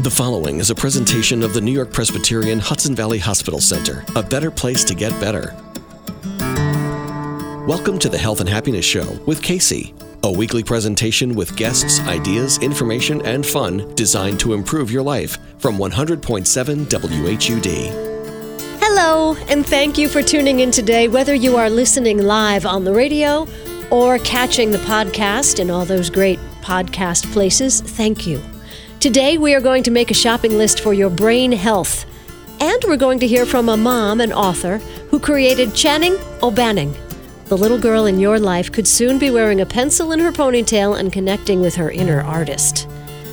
The following is a presentation of the New York Presbyterian Hudson Valley Hospital Center, a better place to get better. Welcome to the Health and Happiness Show with Casey, a weekly presentation with guests, ideas, information, and fun designed to improve your life from 100.7 WHUD. Hello, and thank you for tuning in today, whether you are listening live on the radio or catching the podcast in all those great podcast places. Thank you. Today, we are going to make a shopping list for your brain health. And we're going to hear from a mom and author who created Channing O'Banning. The little girl in your life could soon be wearing a pencil in her ponytail and connecting with her inner artist.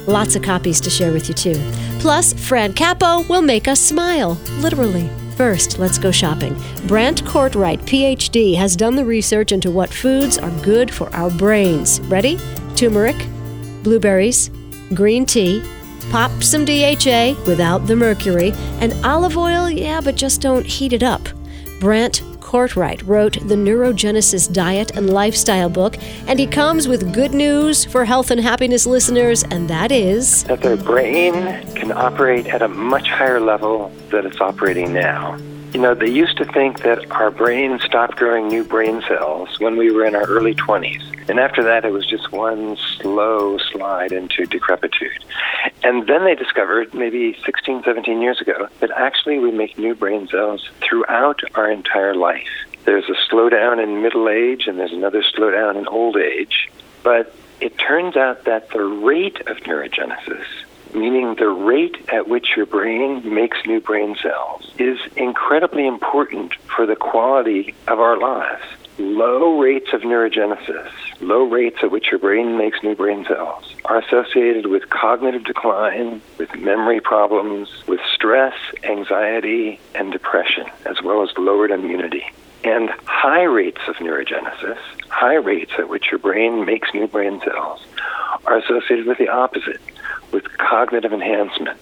Lots of copies to share with you, too. Plus, Fran Capo will make us smile, literally. First, let's go shopping. Brant Cortright, PhD, has done the research into what foods are good for our brains. Ready? Turmeric, blueberries, green tea, pop some DHA without the mercury, and olive oil, yeah, but just don't heat it up. Brant Cortright wrote the Neurogenesis Diet and Lifestyle book, and he comes with good news for health and happiness listeners, and that is that their brain can operate at a much higher level than it's operating now. You know, they used to think that our brain stopped growing new brain cells when we were in our early 20s. And after that, it was just one slow slide into decrepitude. And then they discovered, maybe 16, 17 years ago, that actually we make new brain cells throughout our entire life. There's a slowdown in middle age, and there's another slowdown in old age. But it turns out that the rate of neurogenesis meaning the rate at which your brain makes new brain cells, is incredibly important for the quality of our lives. Low rates of neurogenesis, low rates at which your brain makes new brain cells, are associated with cognitive decline, with memory problems, with stress, anxiety, and depression, as well as lowered immunity. And high rates of neurogenesis, high rates at which your brain makes new brain cells, are associated with the opposite, with cognitive enhancement,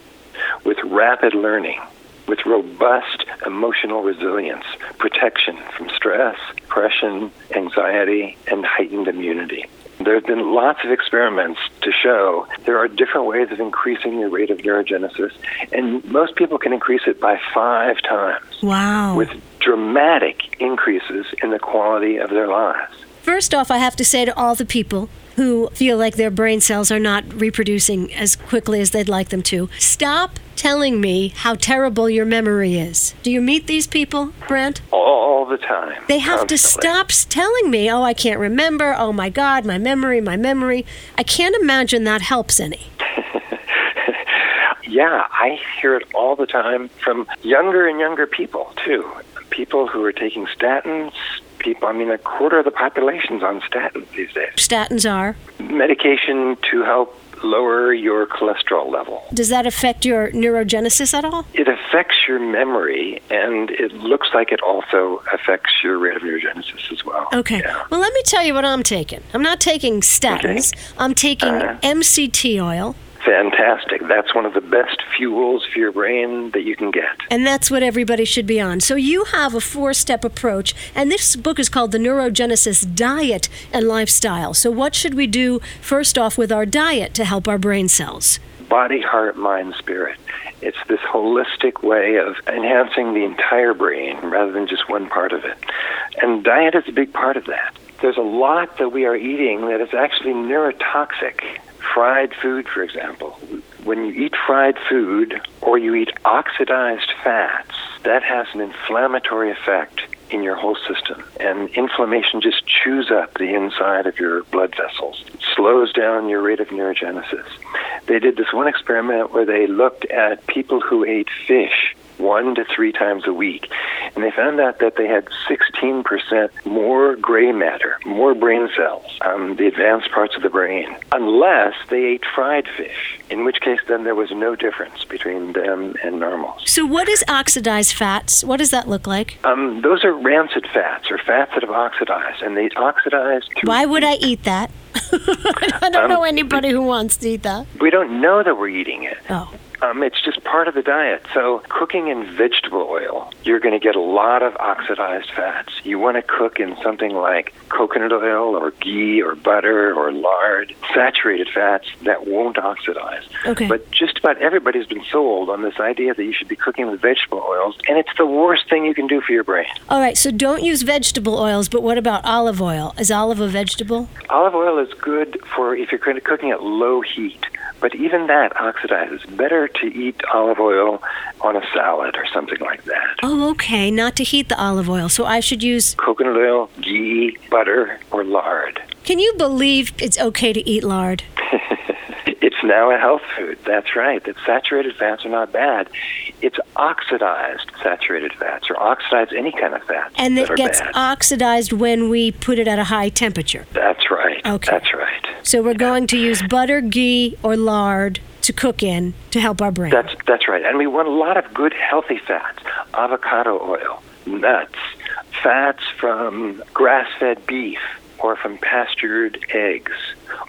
with rapid learning, with robust emotional resilience, protection from stress, depression, anxiety, and heightened immunity. There have been lots of experiments to show there are different ways of increasing your rate of neurogenesis, and most people can increase it by five times. Wow. With dramatic increases in the quality of their lives. First off, I have to say to all the people who feel like their brain cells are not reproducing as quickly as they'd like them to. Stop telling me how terrible your memory is. Do you meet these people, Brent? All the time. They have constantly. to stop telling me, oh, I can't remember. Oh, my God, my memory, my memory. I can't imagine that helps any. yeah, I hear it all the time from younger and younger people, too. People who are taking statins, people, I mean, a quarter of the population's on statins these days. Statins are? Medication to help lower your cholesterol level. Does that affect your neurogenesis at all? It affects your memory, and it looks like it also affects your rate of neurogenesis as well. Okay. Yeah. Well, let me tell you what I'm taking. I'm not taking statins. Okay. I'm taking Uh-huh. MCT oil, Fantastic. That's one of the best fuels for your brain that you can get. and that's what everybody should be on. So you have a four-step approach, and this book is called The Neurogenesis Diet and Lifestyle. So what should we do first off with our diet to help our brain cells? Body, heart, mind, spirit. It's this holistic way of enhancing the entire brain rather than just one part of it. And diet is a big part of that. There's a lot that we are eating that is actually neurotoxic. Fried food, for example. When you eat fried food or you eat oxidized fats, that has an inflammatory effect in your whole system. And inflammation just chews up the inside of your blood vessels. Slows down your rate of neurogenesis. They did this one experiment where they looked at people who ate fish one to three times a week. And they found out that they had 16% more gray matter, more brain cells, um, the advanced parts of the brain, unless they ate fried fish, in which case then there was no difference between them and normals. So what is oxidized fats? What does that look like? Um, those are rancid fats, or fats that have oxidized, and they oxidize. Why would I eat that? I don't Um, know anybody who wants to eat that. We don't know that we're eating it. Oh. Um, it's just part of the diet. So, cooking in vegetable oil, you're going to get a lot of oxidized fats. You want to cook in something like coconut oil or ghee or butter or lard, saturated fats that won't oxidize. Okay. But just about everybody's been sold on this idea that you should be cooking with vegetable oils, and it's the worst thing you can do for your brain. All right, so don't use vegetable oils, but what about olive oil? Is olive a vegetable? Olive oil is good for if you're cooking at low heat. But even that oxidizes. Better to eat olive oil on a salad or something like that. Oh, okay. Not to heat the olive oil. So I should use. Coconut oil, ghee, butter, or lard. Can you believe it's okay to eat lard? it's now a health food. That's right. That saturated fats are not bad. It's oxidized saturated fats or oxidized any kind of fats. And it gets bad. oxidized when we put it at a high temperature. That's right. Okay. That's right. So we're going to use butter, ghee, or lard to cook in to help our brain. That's that's right. And we want a lot of good healthy fats. Avocado oil, nuts, fats from grass-fed beef or from pastured eggs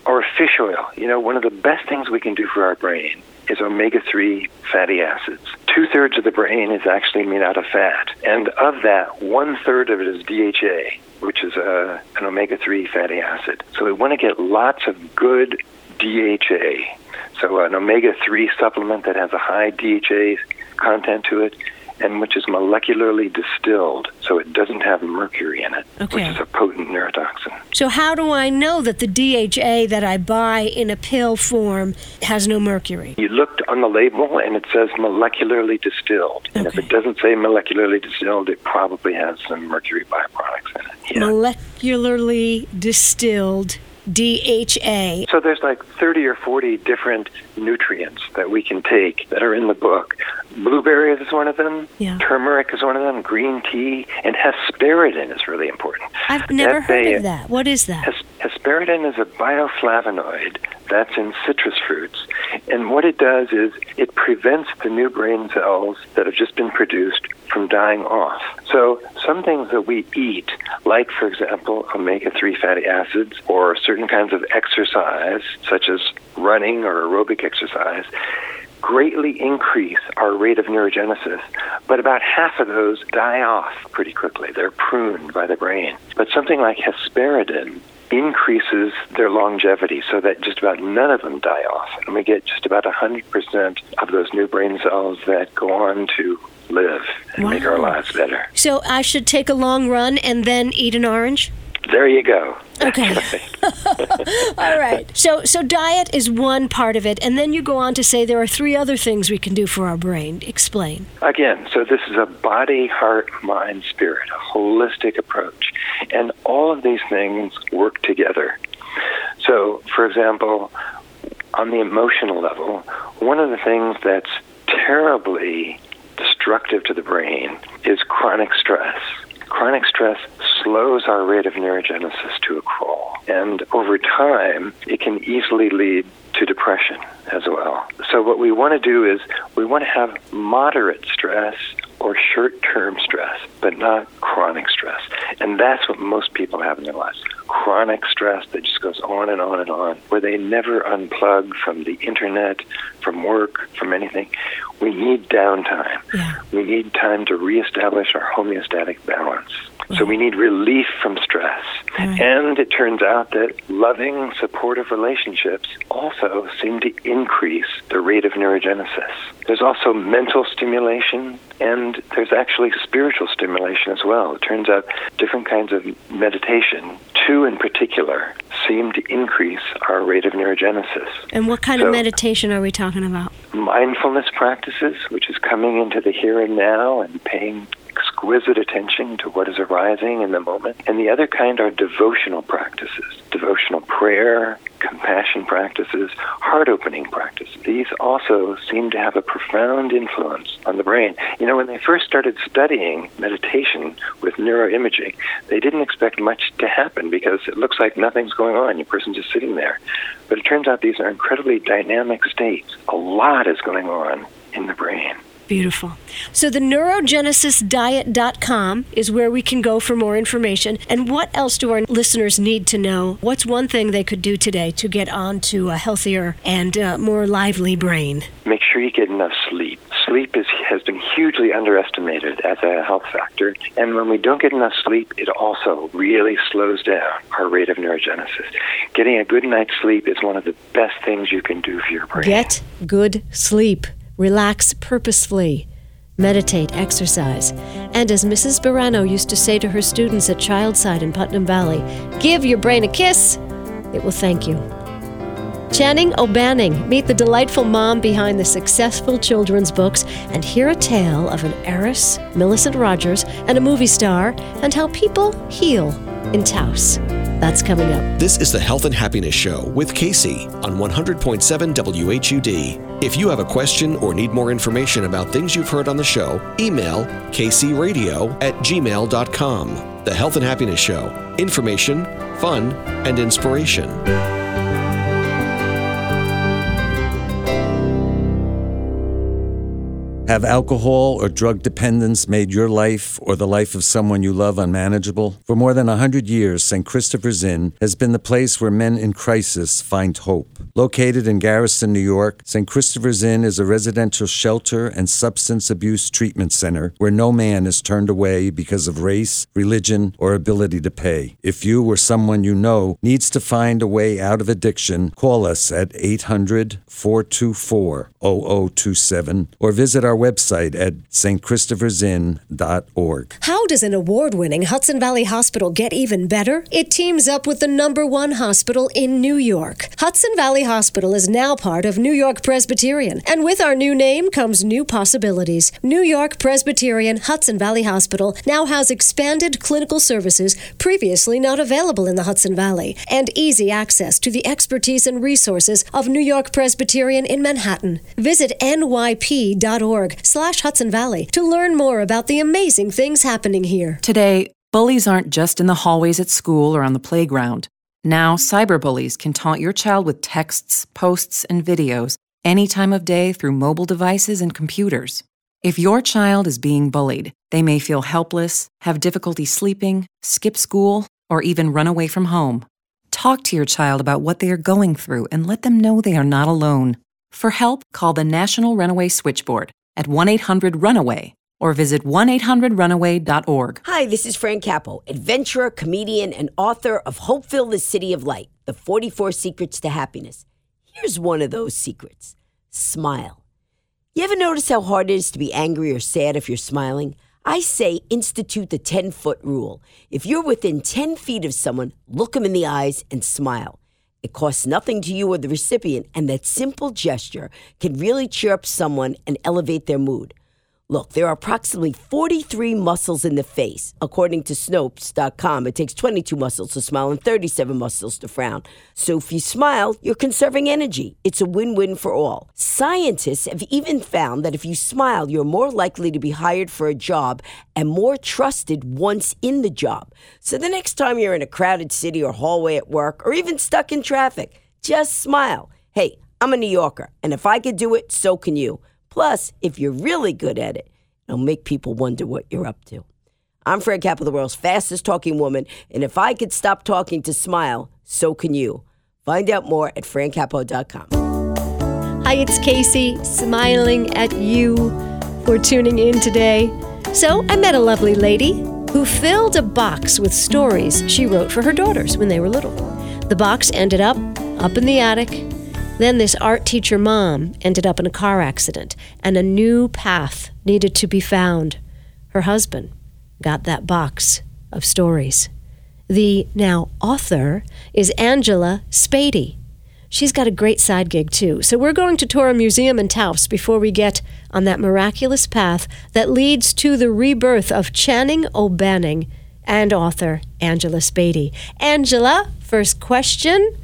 or fish oil. You know, one of the best things we can do for our brain is omega 3 fatty acids. Two thirds of the brain is actually made out of fat. And of that, one third of it is DHA, which is a, an omega 3 fatty acid. So we want to get lots of good DHA. So an omega 3 supplement that has a high DHA content to it and which is molecularly distilled, so it doesn't have mercury in it, Okay. which is a potent neurotoxin. So how do I know that the DHA that I buy in a pill form has no mercury? You looked on the label and it says molecularly distilled. And if it doesn't say molecularly distilled, it probably has some mercury byproducts in it. Yeah. Molecularly distilled DHA. So there's like 30 or 40 different nutrients that we can take that are in the book. Blueberries is one of them. Yeah. Turmeric is one of them. Green tea and hesperidin is really important. I've never That's heard a- of that. What is that? Hes- hesperidin is a bioflavonoid that's in citrus fruits. And what it does is it prevents the new brain cells that have just been produced from dying off. So some things that we eat, like, for example, omega 3 fatty acids or certain kinds of exercise, such as running or aerobic exercise, greatly increase our rate of neurogenesis, but about half of those die off pretty quickly. They're pruned by the brain. But something like hesperidin increases their longevity so that just about none of them die off. And we get just about 100% of those new brain cells that go on to live and make our Wow. lives better. So I should take a long run and then eat an orange? There you go. Okay. All right. So so diet is one part of it and then you go on to say there are three other things we can do for our brain. Explain. Again, so this is a body, heart, mind, spirit, a holistic approach. And all of these things work together. So, for example, on the emotional level, one of the things that's terribly destructive to the brain is chronic stress. Chronic stress slows our rate of neurogenesis to a crawl. And over time, it can easily lead to depression as well. So, what we want to do is we want to have moderate stress or short term stress, but not chronic stress. And that's what most people have in their lives chronic stress that just goes on and on and on, where they never unplug from the internet, from work, from anything. We need downtime. Yeah. We need time to reestablish our homeostatic balance. So we need relief from stress. And it turns out that loving, supportive relationships also seem to increase the rate of neurogenesis. There's also mental stimulation, and there's actually spiritual stimulation as well. It turns out different kinds of meditation, two in particular, seem to increase our rate of neurogenesis. And what kind So- of meditation are we talking about? Mindfulness practices, which is coming into the here and now and paying exquisite attention to what is arising in the moment. And the other kind are devotional practices, devotional prayer, compassion practices, heart opening practices. These also seem to have a profound influence on the brain. You know, when they first started studying meditation with neuroimaging, they didn't expect much to happen because it looks like nothing's going on. Your person's just sitting there. But it turns out these are incredibly dynamic states. A lot is going on in the brain. Beautiful. So the neurogenesisdiet.com is where we can go for more information. And what else do our listeners need to know? What's one thing they could do today to get on to a healthier and uh, more lively brain? Make sure you get enough sleep. Sleep is, has been hugely underestimated as a health factor. And when we don't get enough sleep, it also really slows down our rate of neurogenesis. Getting a good night's sleep is one of the best things you can do for your brain. Get good sleep. Relax purposefully. Meditate, exercise. And as Mrs. Barano used to say to her students at Childside in Putnam Valley, give your brain a kiss. It will thank you. Channing O'Banning, meet the delightful mom behind the successful children's books and hear a tale of an heiress, Millicent Rogers, and a movie star, and how people heal in Taos. That's coming up. This is the Health and Happiness Show with Casey on 100.7 WHUD. If you have a question or need more information about things you've heard on the show, email kcradio at gmail.com. The Health and Happiness Show. Information, fun, and inspiration. Have alcohol or drug dependence made your life or the life of someone you love unmanageable? For more than a 100 years, St. Christopher's Inn has been the place where men in crisis find hope. Located in Garrison, New York, St. Christopher's Inn is a residential shelter and substance abuse treatment center where no man is turned away because of race, religion, or ability to pay. If you or someone you know needs to find a way out of addiction, call us at 800 424 0027 or visit our website at stchristophersinn.org. How does an award winning Hudson Valley Hospital get even better? It teams up with the number one hospital in New York. Hudson Valley Hospital is now part of New York Presbyterian, and with our new name comes new possibilities. New York Presbyterian Hudson Valley Hospital now has expanded clinical services previously not available in the Hudson Valley, and easy access to the expertise and resources of New York Presbyterian in Manhattan. Visit nyp.org slash Hudson Valley to learn more about the amazing things happening here. Today, bullies aren't just in the hallways at school or on the playground. Now, cyberbullies can taunt your child with texts, posts, and videos any time of day through mobile devices and computers. If your child is being bullied, they may feel helpless, have difficulty sleeping, skip school, or even run away from home. Talk to your child about what they are going through and let them know they are not alone. For help, call the National Runaway Switchboard at 1 800 Runaway or visit 1 800 Runaway.org. Hi, this is Fran Capo, adventurer, comedian, and author of Hopeville, the City of Light The 44 Secrets to Happiness. Here's one of those secrets smile. You ever notice how hard it is to be angry or sad if you're smiling? I say institute the 10 foot rule. If you're within 10 feet of someone, look them in the eyes and smile. It costs nothing to you or the recipient, and that simple gesture can really cheer up someone and elevate their mood. Look, there are approximately 43 muscles in the face. According to Snopes.com, it takes 22 muscles to smile and 37 muscles to frown. So if you smile, you're conserving energy. It's a win win for all. Scientists have even found that if you smile, you're more likely to be hired for a job and more trusted once in the job. So the next time you're in a crowded city or hallway at work or even stuck in traffic, just smile. Hey, I'm a New Yorker, and if I could do it, so can you. Plus, if you're really good at it, it'll make people wonder what you're up to. I'm Fran Capo, the world's fastest talking woman, and if I could stop talking to smile, so can you. Find out more at francapo.com. Hi, it's Casey, smiling at you for tuning in today. So, I met a lovely lady who filled a box with stories she wrote for her daughters when they were little. The box ended up up in the attic then this art teacher mom ended up in a car accident, and a new path needed to be found. Her husband got that box of stories. The now author is Angela Spady. She's got a great side gig too. So we're going to tour a museum in Taos before we get on that miraculous path that leads to the rebirth of Channing O'Banning and author Angela Spady. Angela, first question.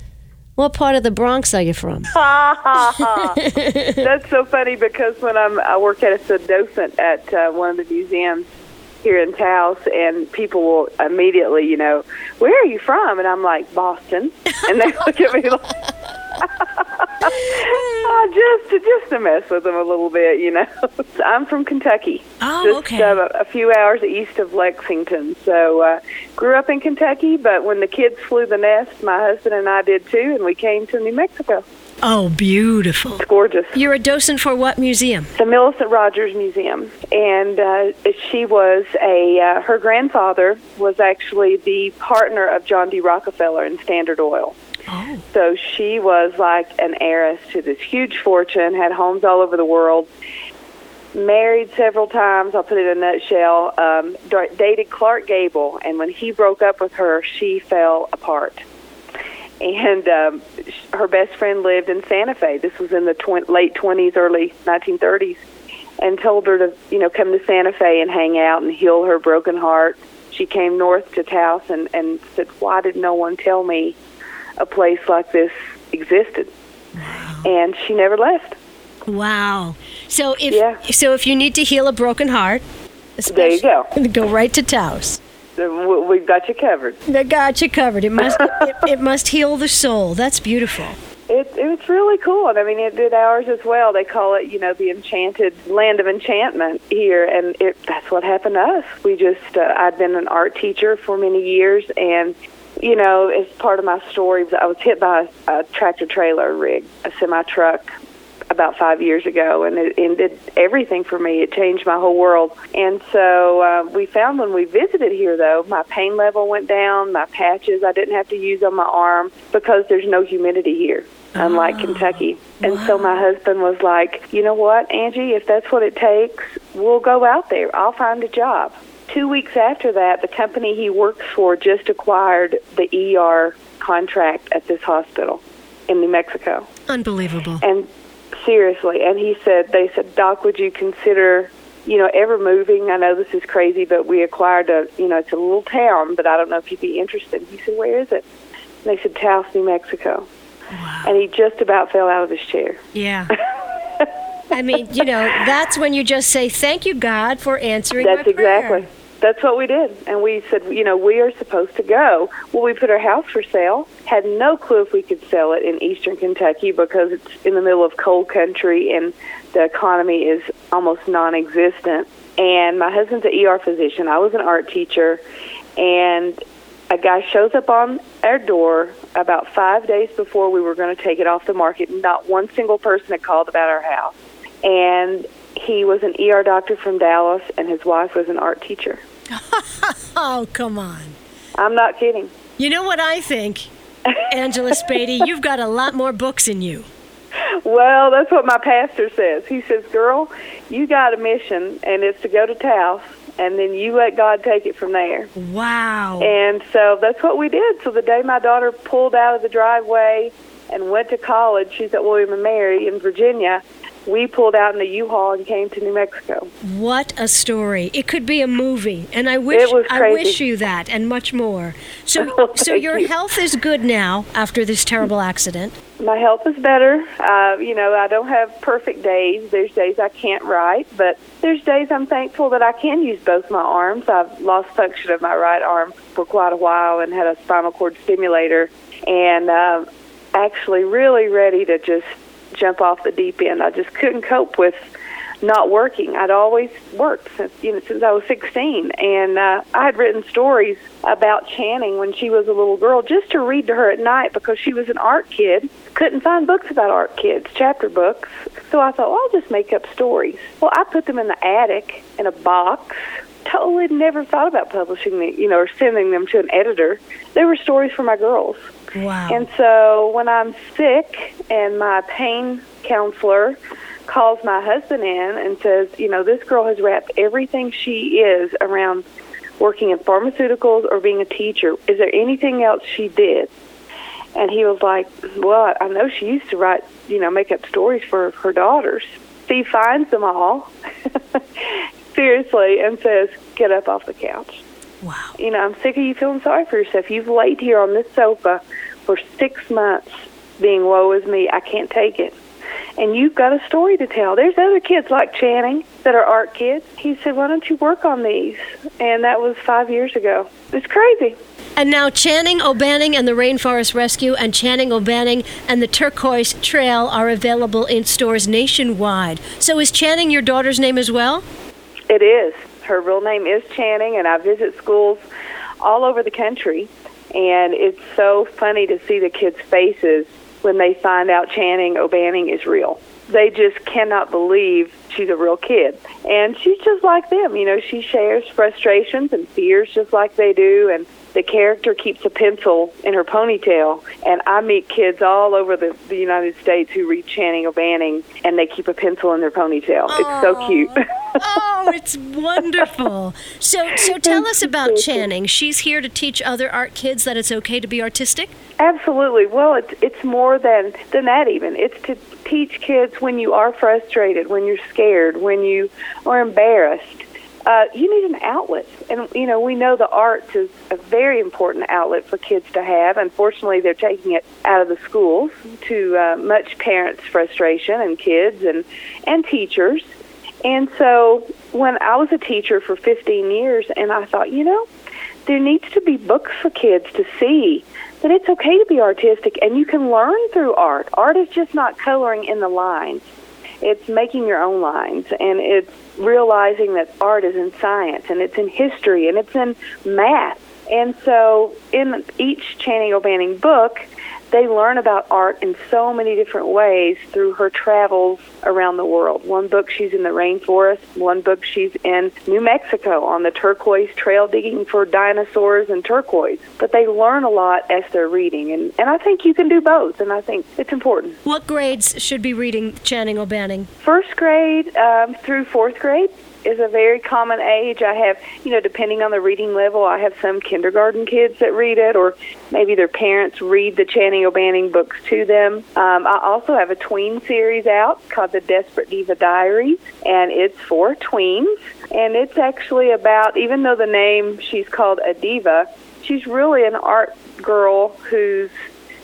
What part of the Bronx are you from? That's so funny because when I'm, I work as a docent at uh, one of the museums here in Taos, and people will immediately, you know, where are you from? And I'm like, Boston. And they look at me like, uh, just just to mess with them a little bit, you know. I'm from Kentucky, Oh, just okay. uh, a few hours east of Lexington. So uh, grew up in Kentucky, but when the kids flew the nest, my husband and I did too, and we came to New Mexico. Oh, beautiful. It's gorgeous. You're a docent for what museum? the Millicent Rogers Museum, and uh, she was a. Uh, her grandfather was actually the partner of John D. Rockefeller in Standard Oil. Oh. So she was like an heiress to this huge fortune, had homes all over the world, married several times. I'll put it in a nutshell. Um, dated Clark Gable, and when he broke up with her, she fell apart. And um, her best friend lived in Santa Fe. This was in the tw- late 20s, early 1930s, and told her to, you know, come to Santa Fe and hang out and heal her broken heart. She came north to Taos and, and said, "Why did no one tell me a place like this existed?" And she never left. Wow. So if Yeah. so if you need to heal a broken heart, There you go. especially- go right to Taos. We- We've got you covered. They got you covered. It must it, it must heal the soul. That's beautiful. It, it was really cool, and I mean, it did ours as well. They call it, you know, the enchanted land of enchantment here, and it that's what happened to us. We just, uh, I'd been an art teacher for many years, and you know, as part of my story, I was hit by a, a tractor trailer rig, a semi truck, about five years ago, and it ended everything for me. It changed my whole world. And so uh, we found when we visited here, though, my pain level went down, my patches I didn't have to use on my arm because there's no humidity here, unlike Kentucky. And so my husband was like, you know what, Angie, if that's what it takes, we'll go out there. I'll find a job. Two weeks after that, the company he works for just acquired the ER contract at this hospital in New Mexico. Unbelievable. And seriously, and he said, they said, Doc, would you consider, you know, ever moving? I know this is crazy, but we acquired a, you know, it's a little town, but I don't know if you'd be interested. He said, where is it? And they said, Taos, New Mexico. And he just about fell out of his chair. Yeah. I mean, you know, that's when you just say thank you, God, for answering That's my prayer. exactly. That's what we did. And we said, you know, we are supposed to go. Well, we put our house for sale. Had no clue if we could sell it in eastern Kentucky because it's in the middle of cold country and the economy is almost non existent. And my husband's an ER physician. I was an art teacher. And a guy shows up on our door about five days before we were going to take it off the market. Not one single person had called about our house. And he was an ER doctor from Dallas, and his wife was an art teacher. Oh, come on. I'm not kidding. You know what I think, Angela Spady? You've got a lot more books in you. Well, that's what my pastor says. He says, "Girl, you got a mission, and it's to go to Taos, and then you let God take it from there." Wow. And so that's what we did. So the day my daughter pulled out of the driveway and went to college, she's at William and Mary in Virginia. We pulled out in the U-Haul and came to New Mexico. What a story! It could be a movie, and I wish I wish you that and much more. So, Oh, so your you. health is good now after this terrible accident. My health is better. Uh, you know, I don't have perfect days. There's days I can't write, but there's days I'm thankful that I can use both my arms. I've lost function of my right arm for quite a while and had a spinal cord stimulator, and uh, actually really ready to just jump off the deep end. I just couldn't cope with not working. I'd always worked since you know since I was 16, and uh, I had written stories about Channing when she was a little girl, just to read to her at night because she was an art kid. Couldn't find books about art kids, chapter books. So I thought, well, I'll just make up stories. Well, I put them in the attic in a box. Totally never thought about publishing them, you know, or sending them to an editor. They were stories for my girls. Wow. And so when I'm sick and my pain counselor calls my husband in and says, you know, this girl has wrapped everything she is around working in pharmaceuticals or being a teacher. Is there anything else she did? And he was like, well, I know she used to write, you know, make up stories for her daughters. He finds them all, seriously, and says, get up off the couch wow. you know, I'm sick of you feeling sorry for yourself. You've laid here on this sofa for six months being woe is me. I can't take it. and you've got a story to tell. There's other kids like Channing that are art kids. He said, Why don't you work on these? And that was five years ago. It's crazy. And now Channing O'Banning and the Rainforest Rescue and Channing O'Banning and the Turquoise Trail are available in stores nationwide. So is Channing your daughter's name as well? It is. Her real name is Channing, and I visit schools all over the country. And it's so funny to see the kids' faces when they find out Channing O'Banning is real. They just cannot believe she's a real kid. And she's just like them. You know, she shares frustrations and fears just like they do. And the character keeps a pencil in her ponytail. And I meet kids all over the, the United States who read Channing O'Banning, and they keep a pencil in their ponytail. It's so cute. oh, it's wonderful. So, so tell us about Channing. She's here to teach other art kids that it's okay to be artistic. Absolutely. Well, it's it's more than than that. Even it's to teach kids when you are frustrated, when you're scared, when you are embarrassed. Uh, you need an outlet, and you know we know the arts is a very important outlet for kids to have. Unfortunately, they're taking it out of the schools to uh, much parents' frustration and kids and and teachers. And so when I was a teacher for 15 years, and I thought, you know, there needs to be books for kids to see that it's okay to be artistic and you can learn through art. Art is just not coloring in the lines. It's making your own lines and it's realizing that art is in science and it's in history and it's in math. And so in each Channing O'Banning book, they learn about art in so many different ways through her travels around the world. One book she's in the rainforest, one book she's in New Mexico on the turquoise trail digging for dinosaurs and turquoise. But they learn a lot as they're reading, and, and I think you can do both, and I think it's important. What grades should be reading Channing O'Banning? First grade um, through fourth grade is a very common age. I have, you know, depending on the reading level, I have some kindergarten kids that read it, or maybe their parents read the Channing O'Banning books to them. Um, I also have a tween series out called the Desperate Diva Diaries, and it's for tweens. And it's actually about, even though the name she's called a diva, she's really an art girl who's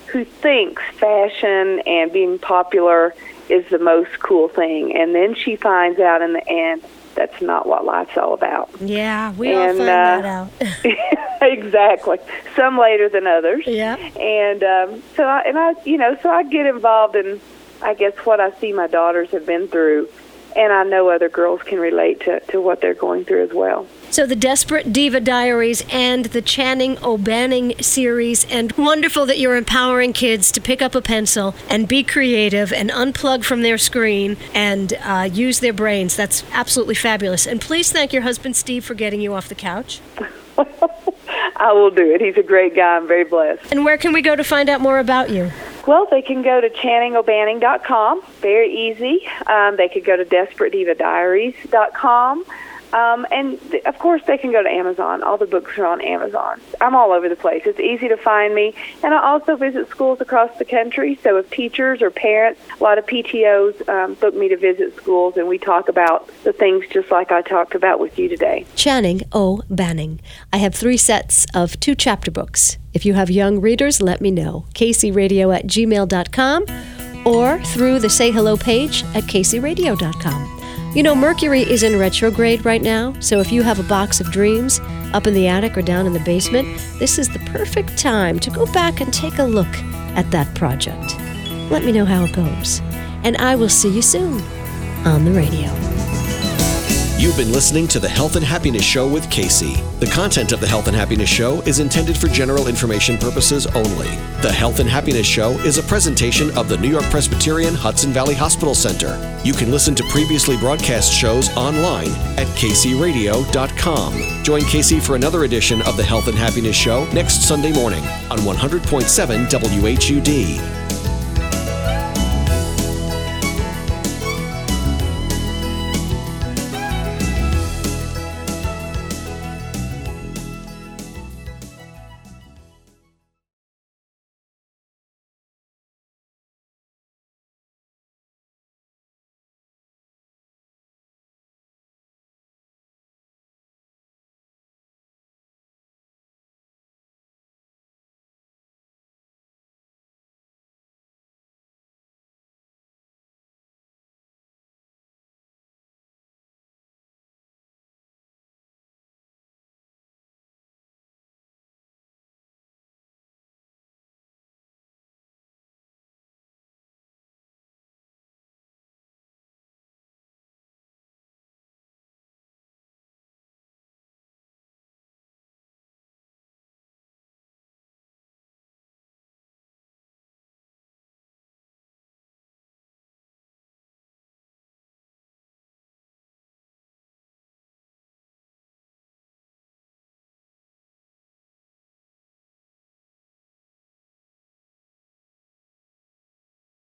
who thinks fashion and being popular is the most cool thing. And then she finds out in the end that's not what life's all about. Yeah, we and, all find uh, that out. exactly. Some later than others. Yeah. And um, so, I, and I, you know, so I get involved in, I guess, what I see my daughters have been through, and I know other girls can relate to to what they're going through as well. So, the Desperate Diva Diaries and the Channing O'Banning series, and wonderful that you're empowering kids to pick up a pencil and be creative and unplug from their screen and uh, use their brains. That's absolutely fabulous. And please thank your husband, Steve, for getting you off the couch. I will do it. He's a great guy. I'm very blessed. And where can we go to find out more about you? Well, they can go to ChanningO'Banning.com. Very easy. Um, they could go to DesperateDivaDiaries.com. Um, and th- of course, they can go to Amazon. All the books are on Amazon. I'm all over the place. It's easy to find me. And I also visit schools across the country. So if teachers or parents, a lot of PTOs um, book me to visit schools, and we talk about the things just like I talked about with you today. Channing O. Banning. I have three sets of two chapter books. If you have young readers, let me know. KCRadio at gmail.com or through the Say Hello page at KCRadio.com. You know, Mercury is in retrograde right now, so if you have a box of dreams up in the attic or down in the basement, this is the perfect time to go back and take a look at that project. Let me know how it goes. And I will see you soon on the radio. You've been listening to the Health and Happiness Show with Casey. The content of the Health and Happiness Show is intended for general information purposes only. The Health and Happiness Show is a presentation of the New York Presbyterian Hudson Valley Hospital Center. You can listen to previously broadcast shows online at kcradio.com. Join Casey for another edition of the Health and Happiness Show next Sunday morning on 100.7 WHUD.